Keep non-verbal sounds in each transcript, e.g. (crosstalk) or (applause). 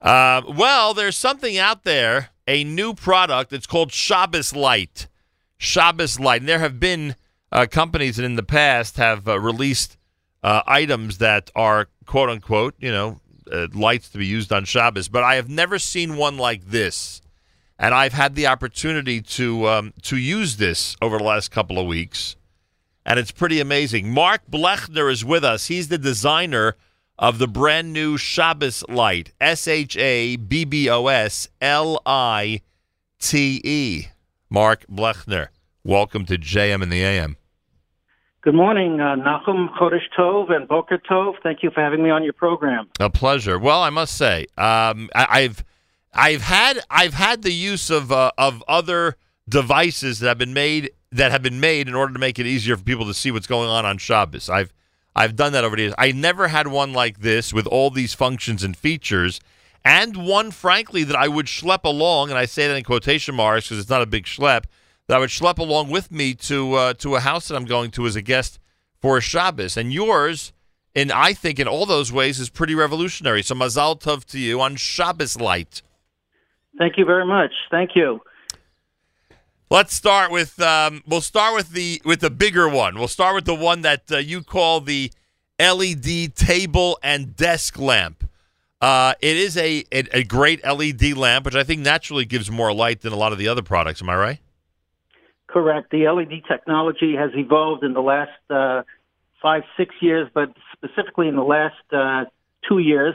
Uh, well, there's something out there, a new product. It's called Shabbos Lite. Shabbos Lite. And there have been uh, companies that in the past have uh, released uh, items that are quote unquote, you know, uh, lights to be used on Shabbos, but I have never seen one like this. And I've had the opportunity to um, to use this over the last couple of weeks, and it's pretty amazing. Mark Blechner is with us. He's the designer of the brand new Shabbos Lite. S H A B B O S L I T E. Mark Blechner, welcome to JM in the AM. Good morning, uh, Nachum Chodesh Tov and Boker Tov. Thank you for having me on your program. A pleasure. Well, I must say, um, I, have I've had I've had the use of uh, of other devices that have been made that have been made in order to make it easier for people to see what's going on on Shabbos. I've I've done that over the years. I never had one like this with all these functions and features, and one, frankly, that I would schlep along, and I say that in quotation marks because it's not a big schlep, that I would schlep along with me to uh, to a house that I'm going to as a guest for a Shabbos. And yours, and I think in all those ways, is pretty revolutionary. So mazal tov to you on Shabbos Lite. Thank you very much. Thank you. Let's start with um, we'll start with the with the bigger one. We'll start with the one that uh, you call the LED table and desk lamp. Uh, it is a, a, a great LED lamp, which I think naturally gives more light than a lot of the other products. Am I right? Correct. The LED technology has evolved in the last uh, five six years, but specifically in the last uh, two years.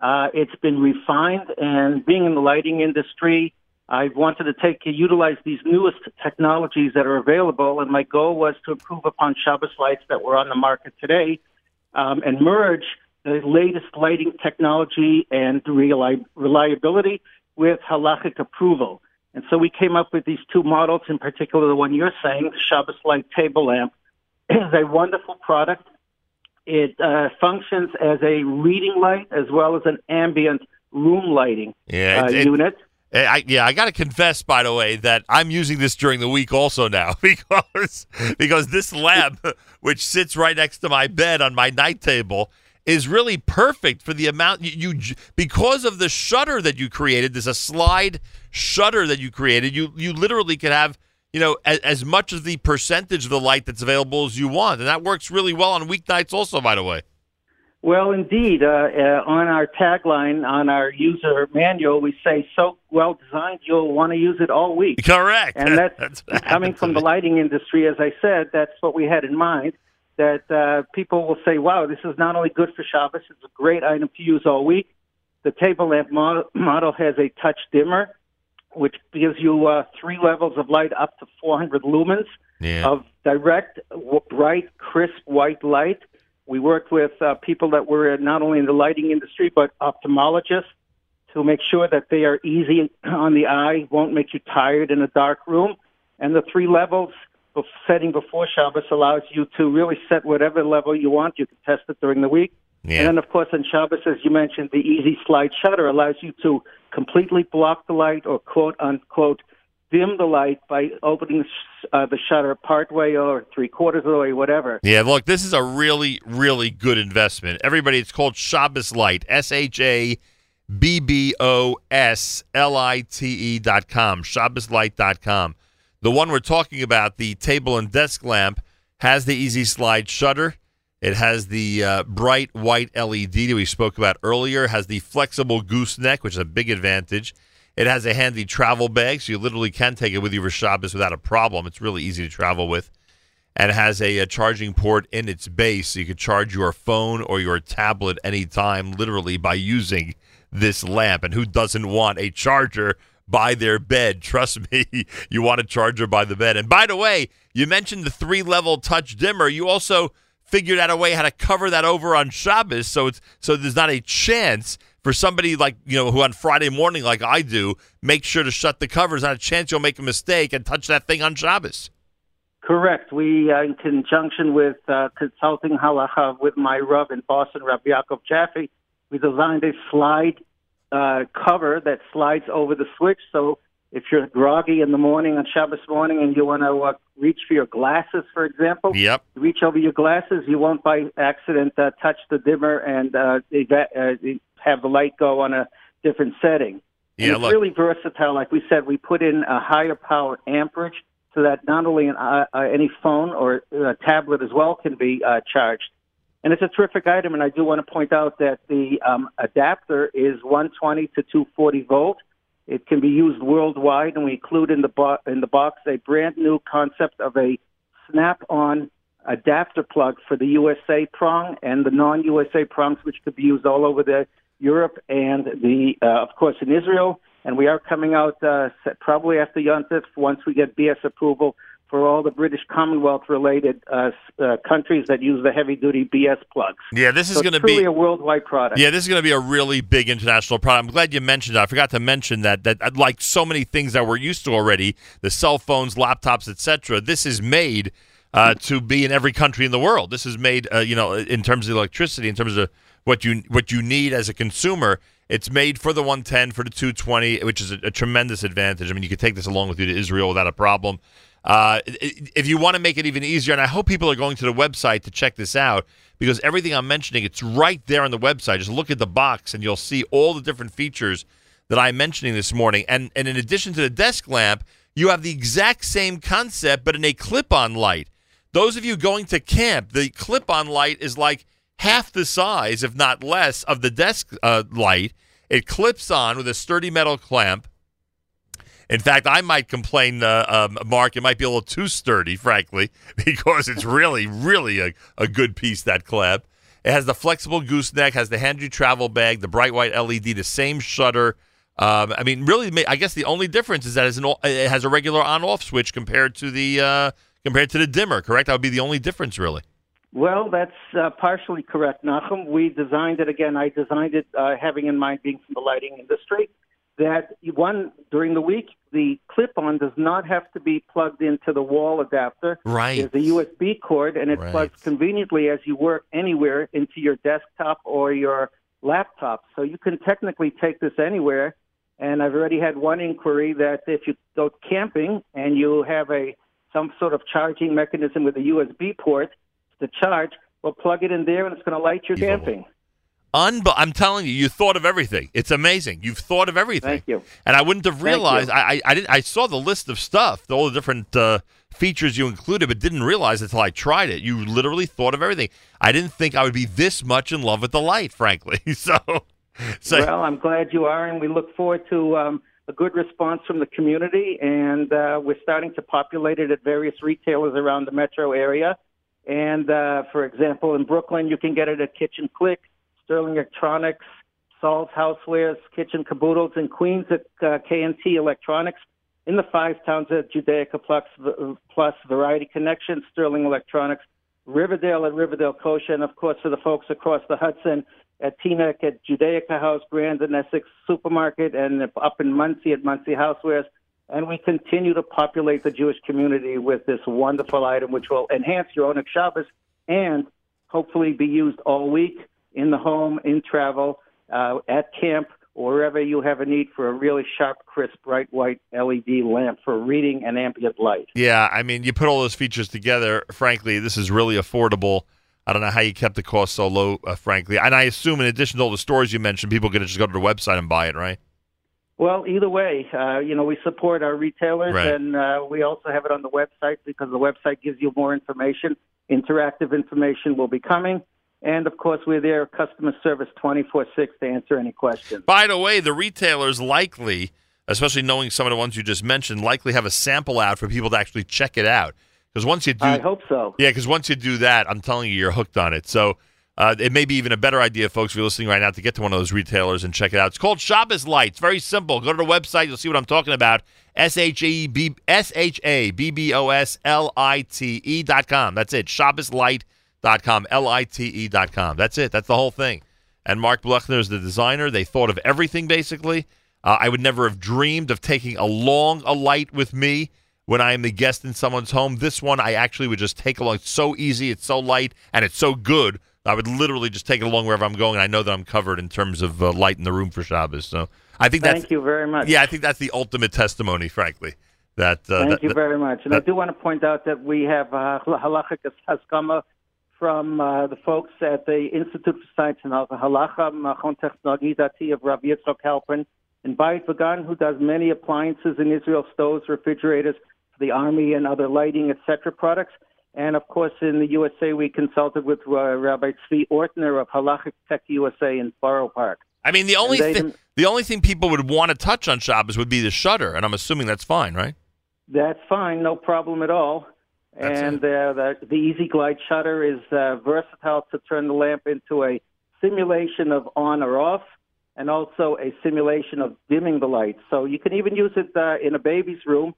Uh, it's been refined, and being in the lighting industry, I wanted to take utilize these newest technologies that are available, and my goal was to improve upon Shabbos lights that were on the market today, um, and merge the latest lighting technology and reliability with halachic approval. And so we came up with these two models, in particular the one you're saying, the Shabbos Lite table lamp, (clears throat) is a wonderful product. It uh, functions as a reading light as well as an ambient room lighting yeah, uh, it, unit. It, I, yeah, I got to confess, by the way, that I'm using this during the week also now (laughs) because because this lamp, which sits right next to my bed on my night table, is really perfect for the amount you, you because of the shutter that you created. There's a slide shutter that you created. You you literally could have you know, as, as, much of the percentage of the light that's available as you want. And that works really well on weeknights, also, by the way. Well, indeed. Uh, uh, on our tagline, on our user manual, we say, so well designed, you'll want to use it all week. Correct. And that's, (laughs) that's coming from the lighting industry, as I said, that's what we had in mind. That uh, people will say, wow, this is not only good for Shabbos, it's a great item to use all week. The table lamp model, model has a touch dimmer which gives you uh, three levels of light up to 400 lumens yeah. of direct, bright, crisp white light. We worked with uh, people that were not only in the lighting industry but ophthalmologists to make sure that they are easy (clears throat) on the eye, won't make you tired in a dark room. And the three levels of setting before Shabbos allows you to really set whatever level you want. You can test it during the week. Yeah. And then, of course, on Shabbos, as you mentioned, the easy slide shutter allows you to completely block the light or quote unquote dim the light by opening uh, the shutter part way or three quarters of the way, whatever. Yeah, look, this is a really, really good investment. Everybody, it's called Shabbos Lite, S H A B B O S L I T E dot com, ShabbosLite dot com. The one we're talking about, the table and desk lamp, has the easy slide shutter. It has the uh, bright white LED that we spoke about earlier. It has the flexible gooseneck, which is a big advantage. It has a handy travel bag, so you literally can take it with you for Shabbos without a problem. It's really easy to travel with. And it has a, a charging port in its base, so you can charge your phone or your tablet anytime, literally, by using this lamp. And who doesn't want a charger by their bed? (laughs) Trust me, you want a charger by the bed. And by the way, you mentioned the three level touch dimmer. You also figured out a way how to cover that over on Shabbos, so it's so there's not a chance for somebody like you know who on Friday morning, like I do, make sure to shut the covers. Not a chance you'll make a mistake and touch that thing on Shabbos. Correct. We, uh, in conjunction with uh, consulting halacha with my Rav in Boston, Rabbi Yaakov Jaffe, we designed a slide uh, cover that slides over the switch. So if you're groggy in the morning on Shabbos morning and you want to uh, reach for your glasses, for example, yep. reach over your glasses, you won't by accident uh, touch the dimmer and uh, eva- uh, have the light go on a different setting. And Yeah, it's look. really versatile. Like we said, we put in a higher power amperage so that not only an, uh, uh, any phone or tablet as well can be uh, charged. And it's a terrific item. And I do want to point out that the um, adapter is 120 to 240 volt. It can be used worldwide, and we include in the bo- in the box a brand new concept of a snap-on adapter plug for the USA prong and the non-USA prongs, which could be used all over the Europe and the, uh, of course, in Israel. And we are coming out uh, probably after Yontif once we get BS approval for all the British Commonwealth-related uh, uh, countries that use the heavy-duty BS plugs. Yeah, this is So going to be. a worldwide product. Yeah, this is going to be a really big international product. I'm glad you mentioned that. I forgot to mention that that like so many things that we're used to already, the cell phones, laptops, etc. This is made uh, to be in every country in the world. This is made, uh, you know, in terms of electricity, in terms of what you what you need as a consumer. It's made for the 110, for the 220, which is a, a tremendous advantage. I mean, you could take this along with you to Israel without a problem. Uh, if you want to make it even easier, and I hope people are going to the website to check this out because everything I'm mentioning, it's right there on the website. Just look at the box and you'll see all the different features that I'm mentioning this morning. And and in addition to the desk lamp, you have the exact same concept, but in a clip-on light. Those of you going to camp, the clip-on light is like half the size, if not less, of the desk uh, light. It clips on with a sturdy metal clamp. In fact, I might complain, uh, um, Mark, it might be a little too sturdy, frankly, (laughs) because it's really, really a, a good piece, that clamp. It has the flexible gooseneck, has the handy travel bag, the bright white LED, the same shutter. Um, I mean, really, I guess the only difference is that it has a regular on-off switch compared to the uh, compared to the dimmer. Correct? That would be the only difference, really. Well, that's uh, partially correct, Nachum. We designed it again. I designed it uh, having in mind being from the lighting industry. That one during the week, the clip-on does not have to be plugged into the wall adapter. Right. There's a USB cord, and it Right. plugs conveniently as you work anywhere into your desktop or your laptop. So you can technically take this anywhere. And I've already had one inquiry that if you go camping and you have a some sort of charging mechanism with a USB port to charge, well, plug it in there, and it's going to light your Unbelievable. camping. Unbe- I'm telling you, you thought of everything. It's amazing. You've thought of everything. Thank you. And I wouldn't have realized. I, I I didn't. I saw the list of stuff, all the different uh, features you included, but didn't realize until I tried it. You literally thought of everything. I didn't think I would be this much in love with the light, frankly. (laughs) So, so well, I'm glad you are, and we look forward to um, a good response from the community. And uh, we're starting to populate it at various retailers around the metro area. And uh, for example, in Brooklyn, you can get it at Kitchen Click, Sterling Electronics, Saul's Housewares, Kitchen Caboodles, in Queens at uh, K&T Electronics. In the five towns at Judaica Plus, Plus Variety Connection, Sterling Electronics, Riverdale at Riverdale Kosher, and of course for the folks across the Hudson at Teaneck at Judaica House, Grand and Essex Supermarket, and up in Monsey at Monsey Housewares. And we continue to populate the Jewish community with this wonderful item, which will enhance your own Shabbos and hopefully be used all week in the home, in travel, uh, at camp, or wherever you have a need for a really sharp, crisp, bright white LED lamp for reading and ambient light. yeah, I mean, you put all those features together. Frankly, this is really affordable. I don't know how you kept the cost so low, uh, frankly. And I assume, in addition to all the stores you mentioned, people can just go to the website and buy it, right? Well, either way, uh, you know, we support our retailers, Right. and uh, we also have it on the website because the website gives you more information. Interactive information will be coming. And of course, we're there, customer service 24 6 to answer any questions. By the way, the retailers likely, especially knowing some of the ones you just mentioned, likely have a sample out for people to actually check it out. Because once you do, I hope so. yeah, because once you do that, I'm telling you, you're hooked on it. So uh, it may be even a better idea, folks, if you're listening right now, to get to one of those retailers and check it out. It's called Shabbos Lite. It's very simple. Go to the website. You'll see what I'm talking about. S H A B S H A B B O S L I T E dot com. That's it. ShabbosLite dot com. L I T E dot com. That's it. That's the whole thing. And Mark Blechner is the designer. They thought of everything basically. Uh, I would never have dreamed of taking along a light with me when I am the guest in someone's home. This one I actually would just take along. It's so easy, it's so light, and it's so good. I would literally just take it along wherever I'm going, and I know that I'm covered in terms of uh, light in the room for Shabbos. So I think that's Thank you very much. yeah, I think that's the ultimate testimony, frankly. That uh, Thank that- you that- very much. And I do want to point out that we have uh, (laughs) halachic haskama from uh, the folks at the Institute for Science and Halacha, Machon Technologie Dati of Rav Yitzchok Halpern in Bayit Vagan, who does many appliances in Israel, stoves, refrigerators for the army and other lighting, etc. products. And of course, in the USA, we consulted with uh, Rabbi Tzvi Ortner of Halachic Tech USA in Borough Park. I mean, the only thing the only thing people would want to touch on Shabbos would be the shutter, and I'm assuming that's fine, right? That's fine, no problem at all. That's and uh, the, the Easy Glide shutter is uh, versatile to turn the lamp into a simulation of on or off, and also a simulation of dimming the lights. So you can even use it uh, in a baby's room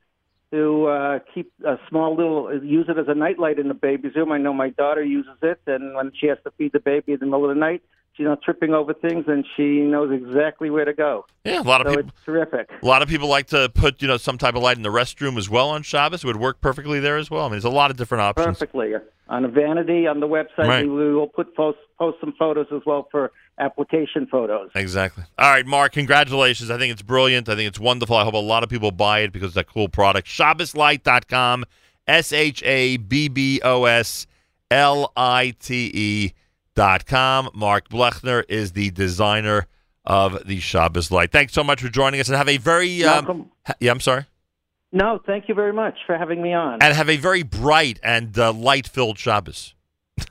to uh, keep a small little, use it as a nightlight in the baby's room. I know my daughter uses it, and when she has to feed the baby in the middle of the night, she's know tripping over things, and she knows exactly where to go. Yeah, a lot of so people. It's terrific. A lot of people like to put you know some type of light in the restroom as well on Shabbos. It would work perfectly there as well. I mean, there's a lot of different options. Perfectly on a vanity on the website. Right. We, we will put post post some photos as well for application photos. Exactly. All right, Mark. Congratulations. I think it's brilliant. I think it's wonderful. I hope a lot of people buy it because it's a cool product. ShabbosLite.com. S H A B B O S L I T E dot com. Mark Blechner is the designer of the Shabbos Lite. Thanks so much for joining us and have a very um, ha- yeah. I'm sorry. No, thank you very much for having me on. And have a very bright and uh, light filled Shabbos.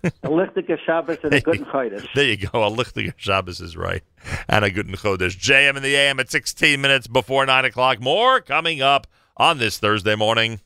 a lichtige Shabbos and a good (laughs) Chodesh. There you go. A lichtige Shabbos is right. And a good Chodesh. JM in the AM at 16 minutes before 9 o'clock. More coming up on this Thursday morning.